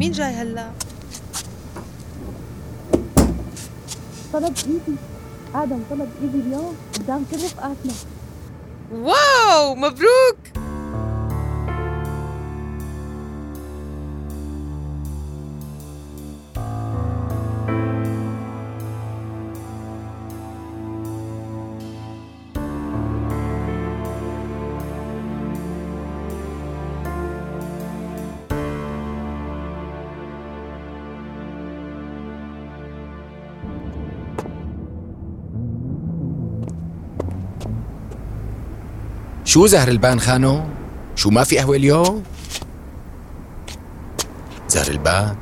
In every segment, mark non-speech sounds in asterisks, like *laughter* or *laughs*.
مين جاي هلا؟ طلب ايدي آدم طلب ايدي اليوم. قدام كل رفقاتنا. واو! مبروك! شو زهر البان خانو؟ شو ما في قهوة اليوم؟ زهر البان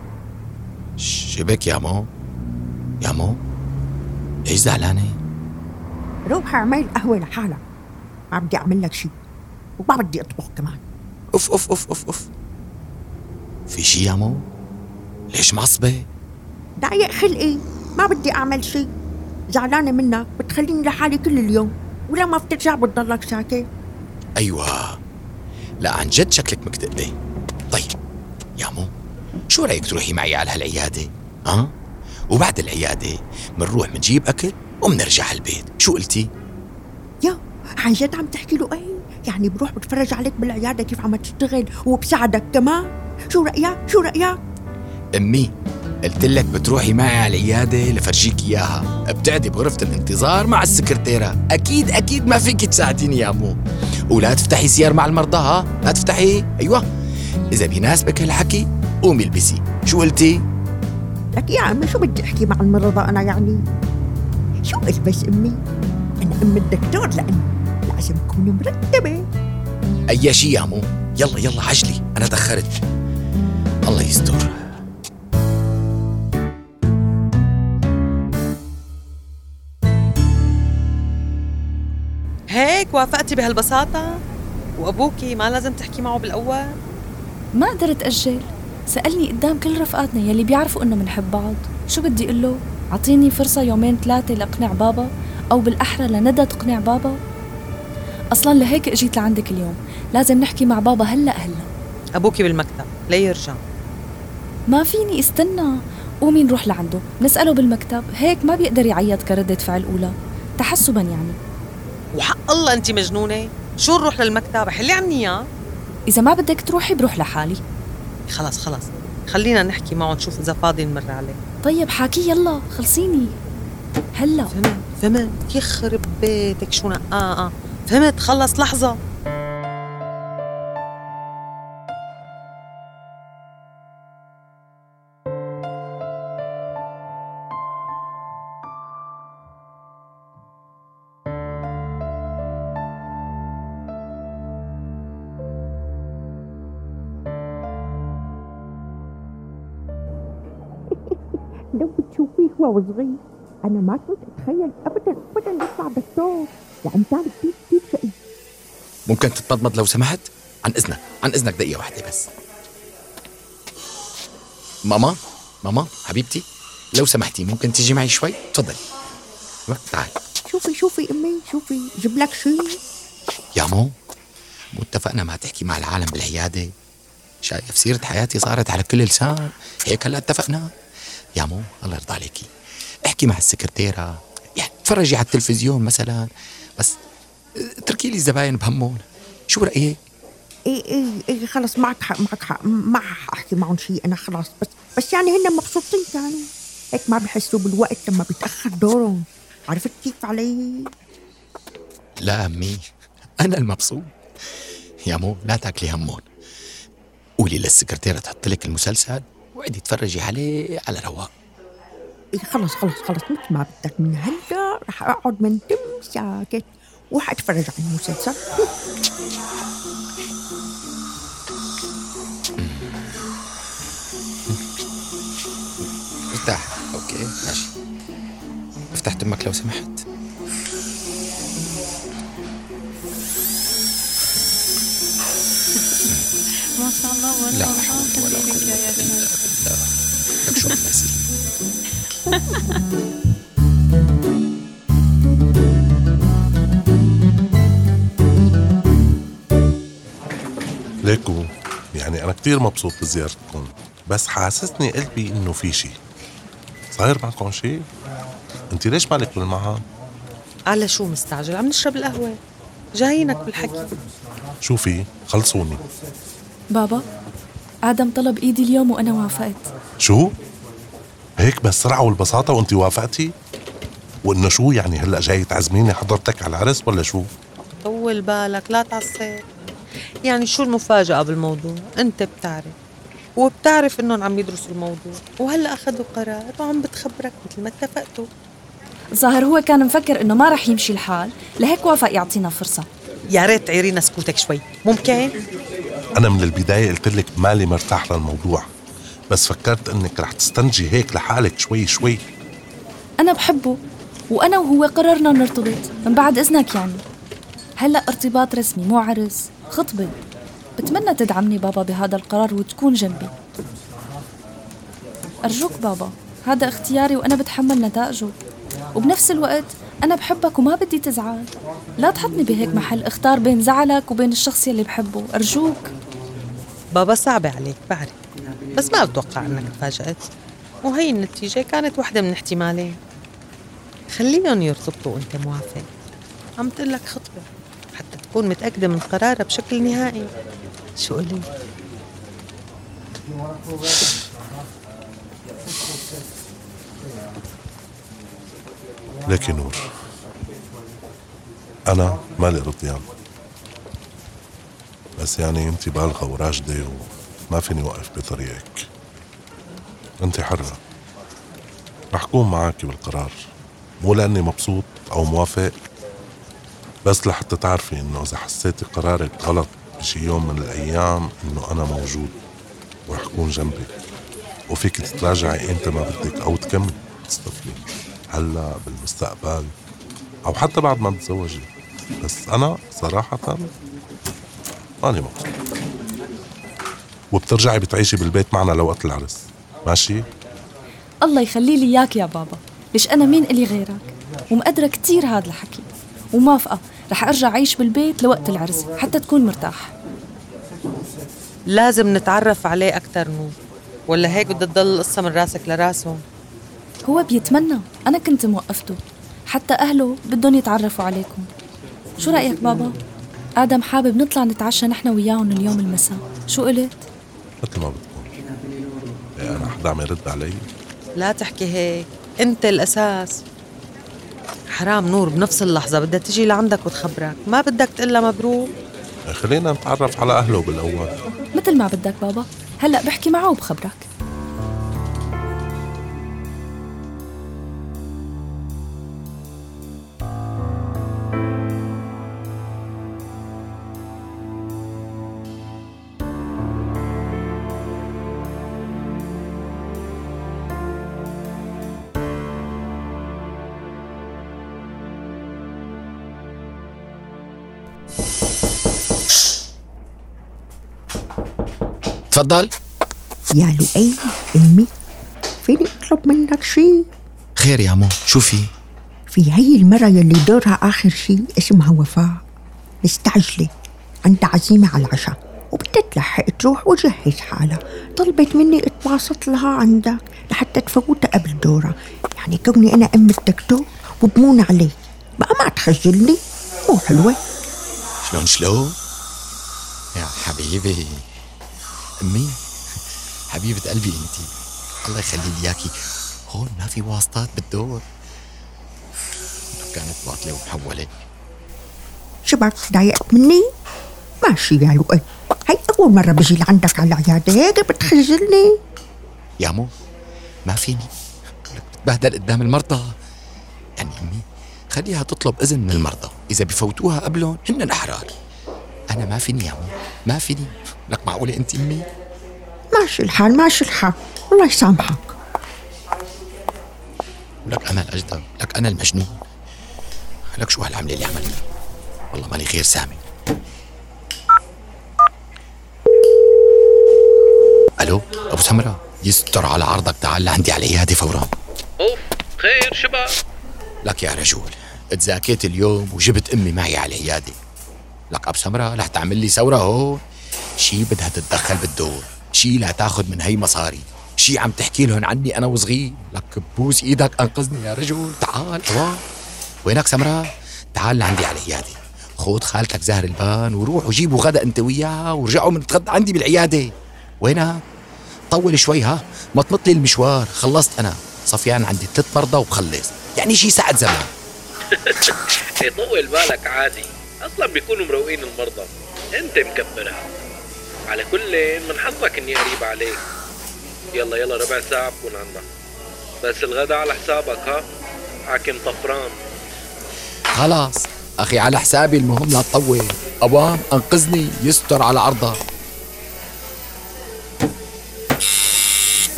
شبك يا مو؟ يا مو؟ ليش زعلانة؟ روح اعمل قهوة لحالك ما بدي أعمل لك شيء وما بدي أطبخ كمان أوف أوف أوف أوف أوف في شي يا مو؟ ليش معصبة؟ ضايق خلقي ما بدي أعمل شيء زعلانة منك بتخليني لحالي كل اليوم ولما بترجع بتضلك ساكت أيوة. لا عن جد شكلك مكتئبة طيب يا مو شو رأيك تروحي معي على هالعيادة؟ ها؟ وبعد العيادة منروح منجيب أكل ومنرجع على البيت شو قلتي؟ يا عن جد عم تحكي له إيه يعني بروح بتفرج عليك بالعيادة كيف عم تشتغل وبساعدك كمان شو رأيك؟ شو رأيك؟ أمي قلت لك بتروحي معي على العيادة لفرجيك إياها. بتعدي بغرفة الانتظار مع السكرتيرة. أكيد أكيد ما فيك تساعديني يا مو. ولا تفتحي سيار مع المرضى ها؟ لا تفتحي؟ أيوة. إذا بيناسبك هالحكي قومي البسي. شو قلتي؟ لك يا عمي شو بدي أحكي مع المرضى أنا يعني؟ شو البس أمي؟ أنا أم الدكتور لأنه لازم أكون مرتبة. أي شي يا مو. يلا يلا عجلي. أنا تأخرت. الله يستر. هيك وافقتي بهالبساطة؟ وأبوكي ما لازم تحكي معه بالأول؟ ما قدرت أجل. سألني قدام كل رفقاتنا يلي بيعرفوا إنه منحب بعض. شو بدي أقول له؟ أعطيني فرصة يومين ثلاثة لأقنع بابا أو بالأحرى لندى تقنع بابا. أصلا لهيك أجيت لعندك اليوم. لازم نحكي مع بابا هلأ هلأ. أبوكي بالمكتب ليرجع ما فيني استنى. قومي نروح لعنده. نسأله بالمكتب. هيك ما بيقدر يعيط كردة فعل أولى. تحسبا يعني. وحق الله أنت مجنونة؟ شو نروح للمكتب؟ حلي عني إياه. إذا ما بدك تروحي بروح لحالي. خلص خلص. خلينا نحكي معه نشوف إذا فاضي نمر عليه. طيب حاكي يلا خلصيني. هلا. فهمت فهمت. يخرب بيتك شو نا- آه آه. فهمت خلص لحظة. هو وصغير. أنا ما كنت أتخيل ابدا ابدا يطلع دكتور لأن كان كثير كثير شقي ممكن تتمضمض لو سمحت؟ عن إذنك عن إذنك دقيقة واحدة بس. ماما ماما حبيبتي لو سمحتي ممكن تيجي معي شوي؟ تفضلي. تعال. شوفي شوفي أمي شوفي جيب لك شيء يا مو مو اتفقنا ما تحكي مع العالم بالعيادة. شايف سيرة حياتي صارت على كل لسان. هيك هلا اتفقنا. يا مو الله يرضى عليكي. احكي مع السكرتيرة. يعني تفرجي على التلفزيون مثلا. بس اتركي لي الزباين بهمون شو رأيك؟ إيه إيه إيه خلص معك حق معك حق. ما أحكي معهم شيء أنا خلاص. بس بس يعني هن مبسوطين يعني. هيك ما بحسوا بالوقت لما بيتأخر دورهم. عرفت كيف علي؟ لا أمي أنا المبسوط. يا مو لا تاكلي همون. قولي للسكرتيرة تحط لك المسلسل. وعدي تفرجي عليه على رواق. إيه خلص خلص خلص مثل ما بدك من هلا رح أقعد من دم ساكت. وحاتفرج على المسلسل. ارتاح أوكي ماشي. افتح تمك لو سمحت. ما شاء الله لا حول ولا قوة إلا بالله. لك شو المسي ليكو. يعني أنا كتير مبسوط بزيارتكم بس حاسسني قلبي إنه في شي. صاير معكم شي؟ أنت ليش مالك بالمعهد؟ على شو مستعجل؟ عم نشرب القهوة. جايينك بالحكي. شوفي خلصوني. بابا آدم طلب إيدي اليوم وأنا وافقت. شو؟ هيك بالسرعة والبساطة وأنت وافقتي؟ وإنه شو يعني هلأ جاي تعزميني حضرتك على العرس ولا شو؟ طول بالك لا تعصب يعني شو المفاجأة بالموضوع؟ أنت بتعرف. وبتعرف إنهم عم يدرسوا الموضوع. وهلأ أخذوا قرار وعم بتخبرك مثل ما اتفقتوا. ظاهر هو كان مفكر إنه ما رح يمشي الحال. لهيك وافق يعطينا فرصة. يا ريت تعيرينا سكوتك شوي. ممكن؟ أنا من البداية قلت لك مالي مرتاح للموضوع بس فكرت إنك رح تستنجي هيك لحالك شوي شوي. أنا بحبه وأنا وهو قررنا نرتبط من بعد إذنك يعني. هلأ ارتباط رسمي مو عرس خطبة. بتمنى تدعمني بابا بهذا القرار وتكون جنبي. أرجوك بابا هذا اختياري وأنا بتحمل نتائجه. وبنفس الوقت أنا بحبك وما بدي تزعل. لا تحطني بهيك محل اختار بين زعلك وبين الشخص يلي بحبه. أرجوك. بابا صعبة عليك بعرف. بس ما بتوقع إنك تفاجأت. وهي النتيجة كانت واحدة من احتمالين. خليهم يرتبطوا وأنت موافق. عم تقول لك خطبة حتى تكون متأكدة من قرارها بشكل نهائي. شو قولي لكن نور. أنا مالي رضيان. بس يعني أنت بالغة وراشدة وما فيني وقف بطريقك. أنت حرة. رح كون معك بالقرار. مو لأني مبسوط أو موافق بس لحتى تعرفي إنه إذا حسيتي قرارك غلط بشي يوم من الأيام إنه أنا موجود ورح كون جنبك. وفيك تتراجعي إمتى ما بدك أو تكملي تستفلي هلأ بالمستقبل أو حتى بعد ما تتزوجي. بس أنا صراحة ماني مبسوط وبترجعي بتعيشي بالبيت معنا لوقت العرس. ماشي؟ الله يخلي لي إياك يا بابا. ليش أنا مين إلي غيرك؟ ومقدرة كتير هذا الحكي. وموافقة. رح أرجع أعيش بالبيت لوقت العرس حتى تكون مرتاح لازم نتعرف عليه أكتر نور ولا هيك بدها تضل القصة من راسك لراسه هو بيتمنى. أنا كنت موقفته. حتى أهله بدهم يتعرفوا عليكم. شو رأيك بابا؟ آدم حابب نطلع نتعشى نحن وياهم اليوم المساء. شو قلت؟ مثل ما بتكون إيه أنا حدا عم يرد علي؟ لا تحكي هيك. أنت الأساس. حرام نور بنفس اللحظة. بدها تيجي لعندك وتخبرك. ما بدك تقلها مبروك. إيه خلينا نتعرف على أهله بالأول. مثل ما بدك بابا. هلأ بحكي معه وبخبرك. تفضل. يا لؤي أمي فيني أطلب منك شيء؟ خير يا مو شو في؟ في هي المرة يلي دورها آخر شيء اسمها وفاء. مستعجلة عندها عزيمة على العشاء وبدها تلحق تروح وتجهز حالها طلبت مني اتواصل لها عندك لحتى تفوتها قبل دورها. يعني كوني أنا أم الدكتور وبمون عليك بقى ما تخجلني مو حلوة؟ شلون شلون يا حبيبي. امي حبيبة قلبي انتي. الله يخلي لي اياكي. هون ما في واسطات بالدور. كانت باطلة ومحولة. شبك تضايقت مني؟ ماشي يا لؤي. هي أول مرة بجي لعندك على العيادة هيك بتخجلني. يا مو ما فيني. لك بتبهدل قدام المرضى. يعني أمي خليها تطلب إذن من المرضى. إذا بفوتوها قبلهم هن احرار أنا ما فيني يا مو ما فيني. لك معقولة أنت أمي؟ ماشي الحال ماشي الحال. الله يسامحك. لك أنا الأجدر لك أنا المجنون. لك شو هالعملة اللي عملتها؟ والله ماني غير سامي. ألو أبو سمرة يستر على عرضك تعال لعندي على العيادة فورا. أوف خير شباب. لك يا رجل تزاكيت اليوم وجبت أمي معي على العيادة. لك أبو سمرة رح تعمل لي ثورة هون. شي بدها تتدخل بالدور شي لا تاخذ من هي مصاري. شي عم تحكي لهم عني أنا وصغير. لك بوس إيدك أنقذني يا رجل. تعال اوان وينك سمره تعال لعندي على العيادة. خود خالتك زهر البان وروح وجيبوا غدا أنت وياها ورجعوا من تغدى عندي بالعيادة. وينك طول شوي ها ما تمط لي المشوار. خلصت أنا. صفيان عندي ثلاث مرضى وبخلص. يعني شي ساعة زمان. *laughs* يطول بالك عادي. أصلا بيكونوا مروقين المرضى. أنت مكبرها. على كل من حظك إني قريب عليك. يلا يلا ربع ساعة بكون عندك. بس الغدا على حسابك ها؟ حاكم طفران. خلاص. أخي على حسابي المهم لا تطول. اوام أنقذني. يستر على عرضك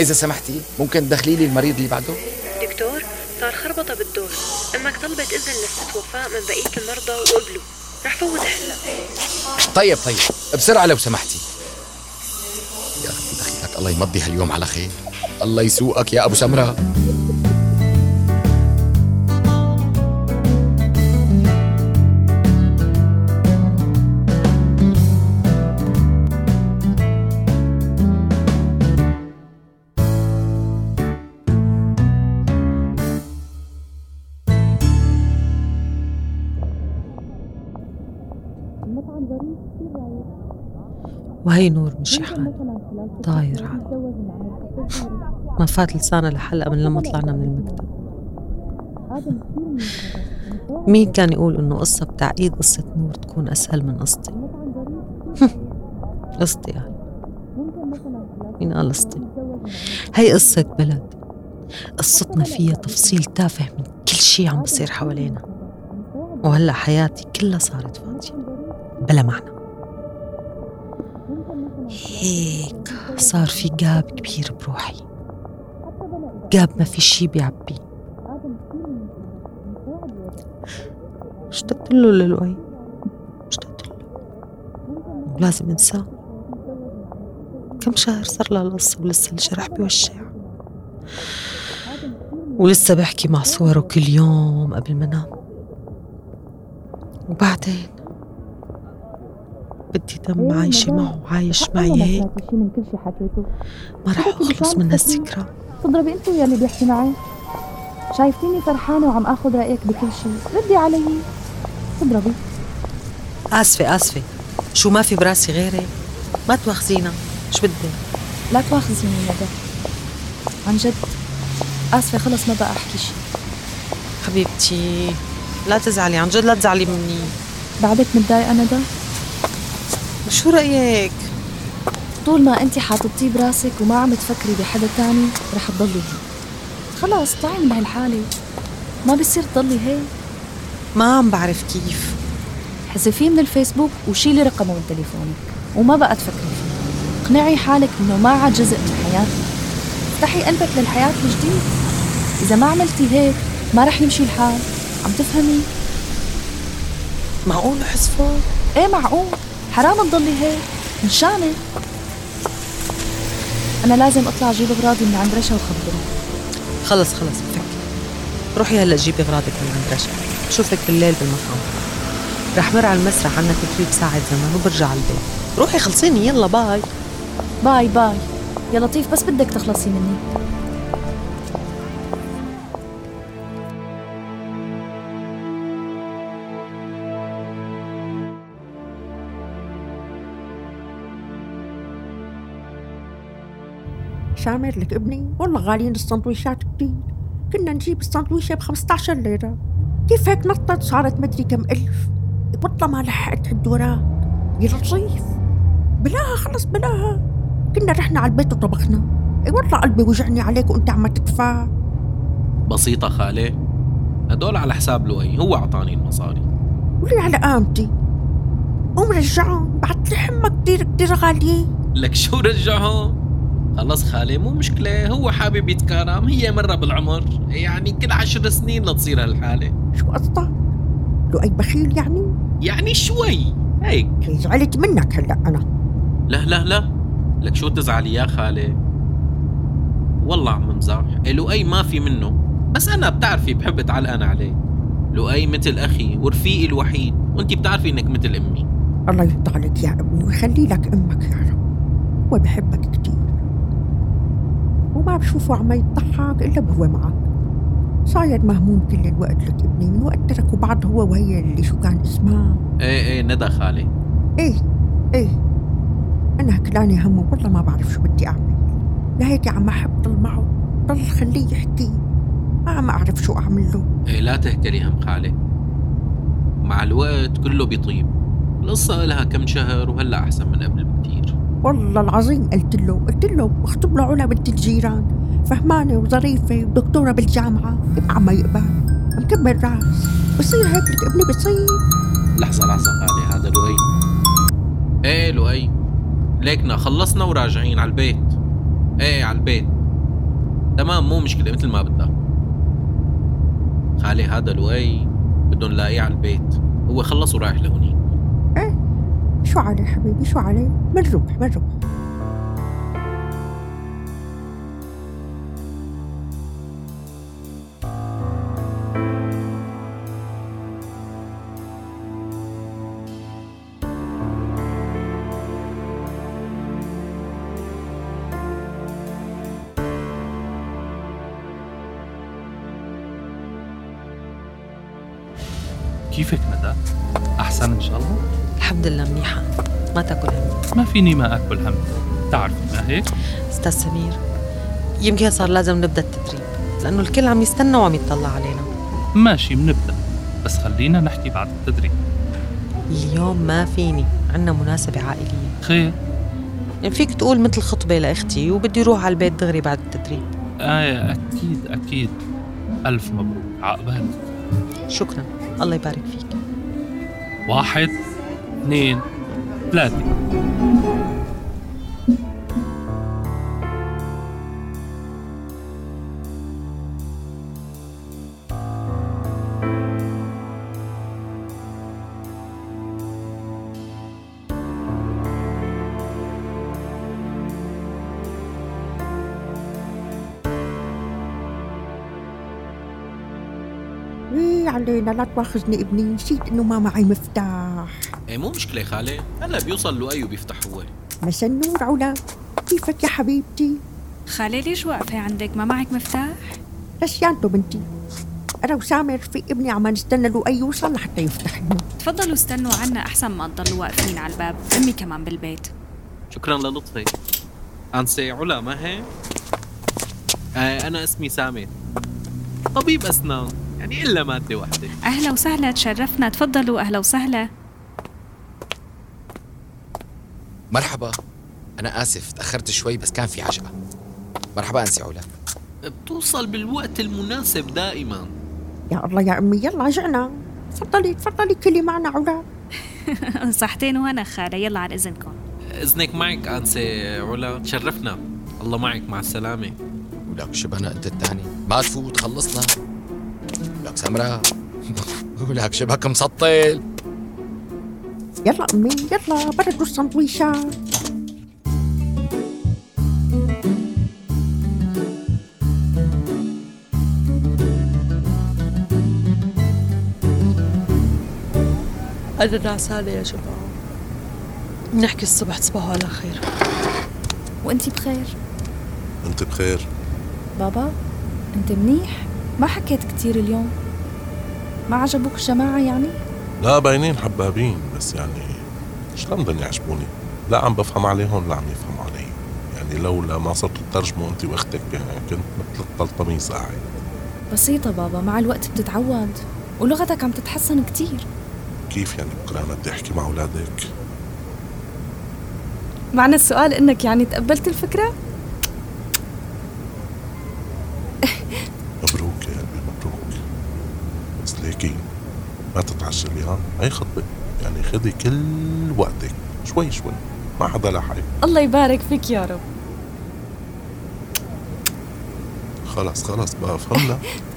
إذا سمحتي ممكن تدخلي لي المريض اللي بعده؟ دكتور صار خربطة بالدور. أمك طلبت إذن لست وفاء من بقية المرضى وقبلوا. رح فوت هلا. طيب طيب. بسرعة لو سمحتي. يا أخي دخيلك الله يمضي هاليوم على خير. الله يسوقك يا أبو سمرة. وهي نور مشي حال. طاير عال ما فات لسانها لحلقة من لما طلعنا من المكتب. مين كان يقول إنه قصة بتعقيد قصة نور تكون أسهل من قصتي؟ *laughs* قصتي يعني. مين قال قصتي؟ هي قصة بلد. قصتنا فيها تفصيل تافه من كل شي عم بصير حوالينا. وهلأ حياتي كلها صارت فاضية. بلا معنى. هيك صار في جاب كبير بروحي. جاب ما في شي بيعبي. اشتقت له للوي اشتقت له. ولازم انساه. كم شهر صار لها القصة ولسه الجرح بيوجع ولسه بحكي مع صوره كل يوم قبل ما انام وبعدين بدي دم عايشة معه وعايش معي هيك. شي من كل شي حكيته ما رح أخلص من هالذكرى. تضربي انت يلي بيحكي معي. شايفتيني فرحانة وعم آخذ رأيك بكل شي. ردي علي. تضربي. آسفة آسفة. شو ما في براسي غيرك ما تواخذينا. شو بدك لا تواخذيني ندى عن جد. آسفة خلص ما بقى أحكي شي. حبيبتي لا تزعلي. عن جد لا تزعلي مني. بعدك متضايقة ندى شو رأيك؟ طول ما انت حاططيه براسك وما عم تفكري بحدا تاني رح تضلي هيك. خلاص طلعي من هالحالة. ما بصير تضلي هيك. ما عم بعرف كيف. حذفيه من الفيسبوك وشيلي رقمه من تليفونك. وما بقى تفكري فيه. اقنعي حالك إنه ما عاد جزء من حياتك. افتحي قلبك للحياة من جديد. إذا ما عملتي هيك ما رح يمشي الحال. عم تفهمي؟ معقول حسفه إيه معقول. حرام تضلي هيك مشانك أنا لازم أطلع أجيب أغراضي من عند رشا وخبره. خلص خلص بفكر روحي هلا جيبي أغراضك من عند رشا. بشوفك بالليل بالمطعم رح مر على المسرح عنا تدريب ساعة زمن وبرجع على البيت. روحي خلصيني يلا bye. Bye bye. يا لطيف بس بدك تخلصي مني. شامر لك ابني. والله غاليين السندويشات كتير. كنا نجيب السندويشة ب 15 ليرة. كيف هيك نطت؟ صارت مدري كم ألف. والله ما لحقت عد وراك يا لطيف. بلاها خلص بلاها. كنا رحنا على البيت وطبخنا. إي والله قلبي وجعني عليك وأنت عم تدفع بسيطة خالي. هدول على حساب لؤي. هو أعطاني المصاري. قولي على قامتي. قوم رجعهم. بعت لحمة كتير كتير غالية. لك شو رجعهم؟ خلص خالي مو مشكلة هو حابب يتكرم هي مرة بالعمر. يعني كل عشر سنين لتصير هالحالة. شو قصدك؟ لو أي بخيل يعني؟ يعني شوي هيك. هي زعلت منك هلأ أنا. لا لا لا. لك شو تزعلي يا خالي؟ والله عم إيه لؤي ما في منه. بس أنا بتعرفي بحب اتعلقن عليه. لؤي مثل أخي ورفيقي الوحيد. وأنتي بتعرفي إنك مثل أمي. الله يرضى عليك يا ابني ويخلي لك أمك يا رب. هو بحبك كتير. وما بشوفه عم يضحك إلا وهو معك. صاير مهموم كل الوقت. لك ابني من وقت تركوا بعض هو وهي اللي شو كان اسمها. إيه إيه ندى خالي. إيه إيه. أنا هكلاني همه والله ما بعرف شو بدي أعمل. لهيك عم أحب ضل معه. ضل خليه يحكي. ما عم أعرف شو أعمل له. إيه لا تهكلي هم خالي. مع الوقت كله بيطيب. القصة لها كم شهر وهلأ أحسن من قبل بكتير. والله العظيم قلت له قلت له اخطب له علا بنت الجيران فهمانة وظريفة ودكتورة بالجامعة كيف عم يقبل مكبر راس بصير هيك لك ابني بصير لحظة لحظة خالي هذا لؤي. إيه لؤي ليكنا خلصنا وراجعين على البيت. إيه على البيت. تمام مو مشكلة مثل ما بدك خالي هذا لؤي بدهم نلاقيه على البيت. هو خلص ورايح لهونيك إيه شو عليه حبيبي شو عليه بنروح بنروح كيفك ندى؟ أحسن إن شاء الله؟ الحمد لله منيحة. ما تأكل هم؟ ما فيني ما أكل هم. تعرفي ما هيك؟ أستاذ سمير يمكن صار لازم نبدأ التدريب لأنه الكل عم يستنى وعم يطلع علينا. ماشي بنبدأ. بس خلينا نحكي بعد التدريب. اليوم ما فيني. عنا مناسبة عائلية. خير. يعني فيك تقول مثل خطبة لأختي وبدي روح على البيت دغري بعد التدريب. آية أكيد أكيد. ألف مبروك. عقبالك شكرا. الله يبارك فيك. واحد اثنين ثلاثة. علينا لا تواخذني ابني نسيت إنه ما معي مفتاح. إيه مو مشكلة خالي هلا بيوصل لؤي وبيفتح هو. مسا النور علا كيفك يا حبيبتي؟ خالي ليش واقفة عندك؟ ما معك مفتاح؟ نسيانته بنتي؟ أنا وسامر في ابني عم نستنى له أي يوصل لحتى يفتح لنا تفضلوا استنوا عنا أحسن ما تضلوا واقفين على الباب. أمي كمان بالبيت. شكرا للطفي. أنسي علا ما هي؟ آه أنا اسمي سامي. طبيب أسنان. يعني إلا مادة واحدة. أهلا وسهلا تشرفنا. تفضلوا أهلا وسهلا. مرحبا. أنا آسف تأخرت شوي بس كان في عجقة. مرحبا أنسي علا. بتوصل بالوقت المناسب دائما. يا الله يا أمي يلا جعنا تفضلي تفضلي كلي معنا علا. *laughs* صحتين وأنا خالة. يلا على إذنكم. إذنك معك أنسي علا. تشرفنا. الله معك مع السلامة. ولك شبهنا أنت الثاني. ما تفوت خلصنا. ولك سمرة؟ ولك شبهك مسطل. يلا أمي يلا بردوا السندويشات أنا نعسانة يا جماعة نحكي الصبح تصبحوا على خير. وانتي بخير؟ أنت بخير. بابا أنت منيح؟ ما حكيت كتير اليوم؟ ما عجبوك الجماعة يعني؟ لا باينين حبابين بس يعني شلون بدهم يعجبوني. لا عم بفهم عليهم لا عم يفهموا علي. يعني لولا ما صرت تترجموا انت واختك كنت مثل الطلطميس قاعد بسيطة بابا مع الوقت بتتعود. ولغتك عم تتحسن كتير. كيف يعني بكره أنا بدي أحكي مع أولادك؟ معنى السؤال إنك يعني تقبلت الفكرة؟ مبروك يا قلبي مبروك بس ليكي ما تتعجلي ها هي خطبة. يعني خدي كل وقتك. شوي شوي. ما حدا لحق الله يبارك فيك يا رب. خلص خلص. بقى فهمنا. *laughs*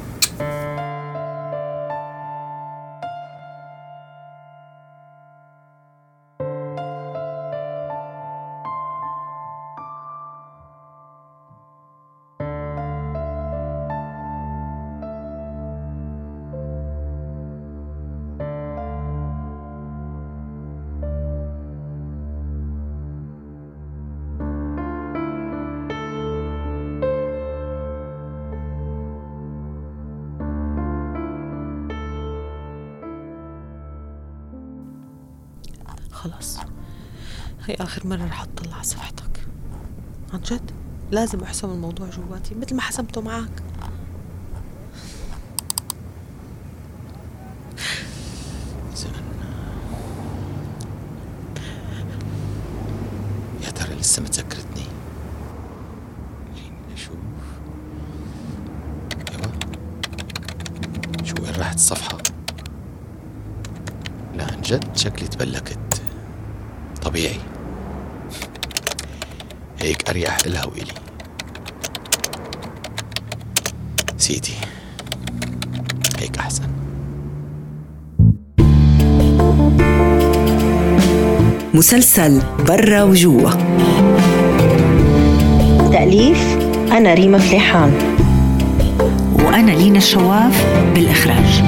هي آخر مرة رح أطلع على صفحتك. عن جد؟ لازم أحسم الموضوع جواتي مثل ما حسمته معك. يا ترى لسه متذكرتني خليني أشوف. أيوه. شو وين راحت الصفحة؟ لا عن جد شكلي تبلكت. طبيعي. هيك اريح إلها وإلي سيدي هيك أحسن. مسلسل برا وجوا. تأليف أنا ريما فليحان. وأنا لينا الشواف بالإخراج.